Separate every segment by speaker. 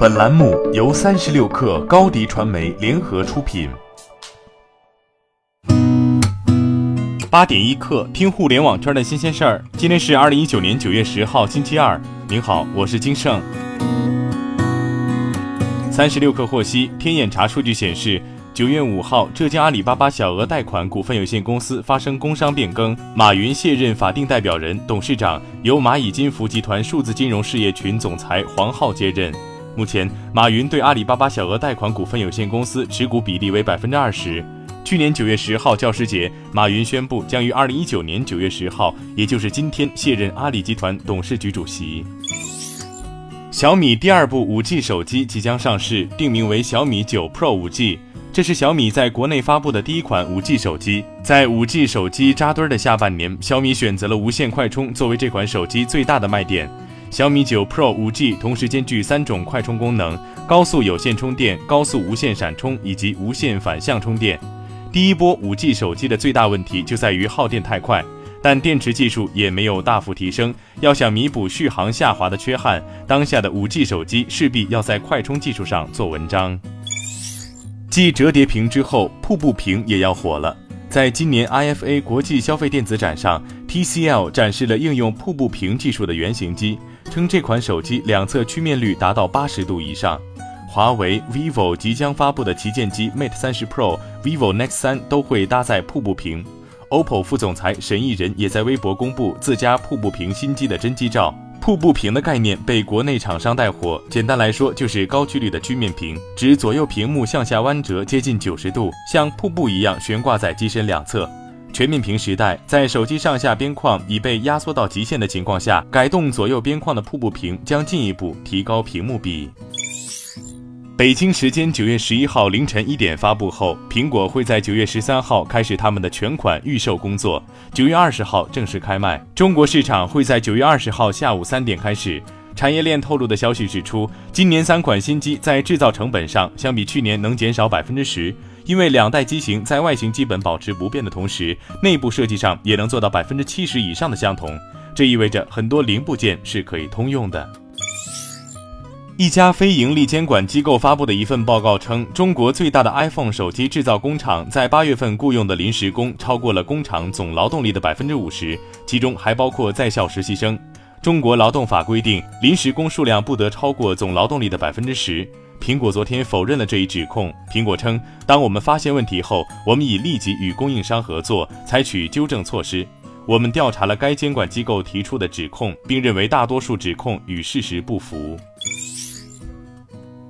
Speaker 1: 本栏目由三十六氪高低传媒联合出品。八点一刻，听互联网圈的新鲜事儿。今天是二零一九年九月十号，星期二。您好，我是金盛。三十六氪获悉，天眼查数据显示，九月五号，浙江阿里巴巴小额贷款股份有限公司发生工商变更，马云卸任法定代表人、董事长，由蚂蚁金服集团数字金融事业群总裁黄浩接任。目前，马云对阿里巴巴小额贷款股份有限公司持股比例为百分之二十。去年九月十号教师节，马云宣布将于二零一九年九月十号，也就是今天卸任阿里集团董事局主席。小米第二部五 G 手机即将上市，定名为小米九 Pro 五 G。这是小米在国内发布的第一款五 G 手机。在五 G 手机扎堆的下半年，小米选择了无线快充作为这款手机最大的卖点。小米九 Pro 五 G 同时兼具三种快充功能：高速有线充电、高速无线闪充以及无线反向充电。第一波五 G 手机的最大问题就在于耗电太快，但电池技术也没有大幅提升。要想弥补续航下滑的缺憾，当下的五 G 手机势必要在快充技术上做文章。继折叠屏之后，瀑布屏也要火了。在今年 IFA 国际消费电子展上，TCL 展示了应用瀑布屏技术的原型机，称这款手机两侧曲面率达到八十度以上。华为、vivo 即将发布的旗舰机 Mate 三十 Pro、vivo Nex 三都会搭载瀑布屏。OPPO 副总裁沈义人也在微博公布自家瀑布屏新机的真机照。瀑布屏的概念被国内厂商带火，简单来说就是高曲率的曲面屏，指左右屏幕向下弯折接近九十度，像瀑布一样悬挂在机身两侧。全面屏时代，在手机上下边框已被压缩到极限的情况下，改动左右边框的瀑布屏将进一步提高屏幕比。北京时间九月十一号凌晨一点发布后，苹果会在九月十三号开始他们的全款预售工作，九月二十号正式开卖。中国市场会在九月二十号下午三点开始。产业链透露的消息指出，今年三款新机在制造成本上相比去年能减少百分之十，因为两代机型在外形基本保持不变的同时，内部设计上也能做到百分之七十以上的相同。这意味着很多零部件是可以通用的。一家非盈利监管机构发布的一份报告称，中国最大的 iPhone 手机制造工厂在八月份雇佣的临时工超过了工厂总劳动力的百分之五十，其中还包括在校实习生。中国劳动法规定，临时工数量不得超过总劳动力的百分之十。苹果昨天否认了这一指控。苹果称，当我们发现问题后，我们已立即与供应商合作，采取纠正措施。我们调查了该监管机构提出的指控，并认为大多数指控与事实不符。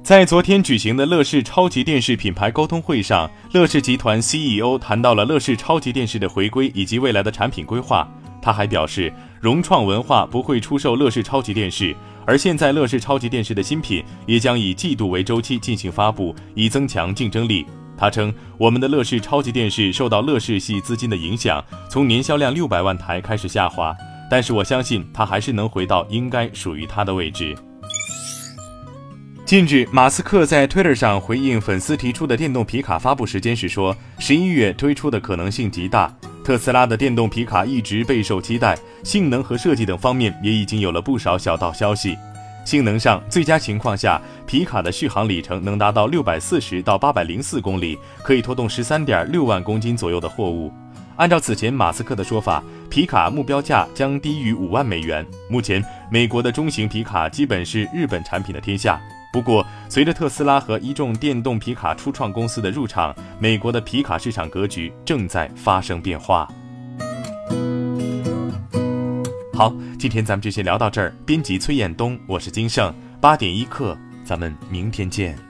Speaker 1: 在昨天举行的乐视超级电视品牌沟通会上，乐视集团 CEO 谈到了乐视超级电视的回归以及未来的产品规划。他还表示，融创文化不会出售乐视超级电视，而现在乐视超级电视的新品也将以季度为周期进行发布，以增强竞争力。他称，我们的乐视超级电视受到乐视系资金的影响，从年销量六百万台开始下滑，但是我相信它还是能回到应该属于它的位置。近日，马斯克在 Twitter 上回应粉丝提出的电动皮卡发布时间时说，十一月推出的可能性极大。特斯拉的电动皮卡一直备受期待，性能和设计等方面也已经有了不少小道消息。性能上，最佳情况下，皮卡的续航里程能达到六百四十到八百零四公里，可以拖动十三点六万公斤左右的货物。按照此前马斯克的说法，皮卡目标价将低于五万美元。目前，美国的中型皮卡基本是日本产品的天下。不过，随着特斯拉和一众电动皮卡初创公司的入场，美国的皮卡市场格局正在发生变化。好，今天咱们就先聊到这儿。编辑崔彦东，我是金盛，八点一刻，咱们明天见。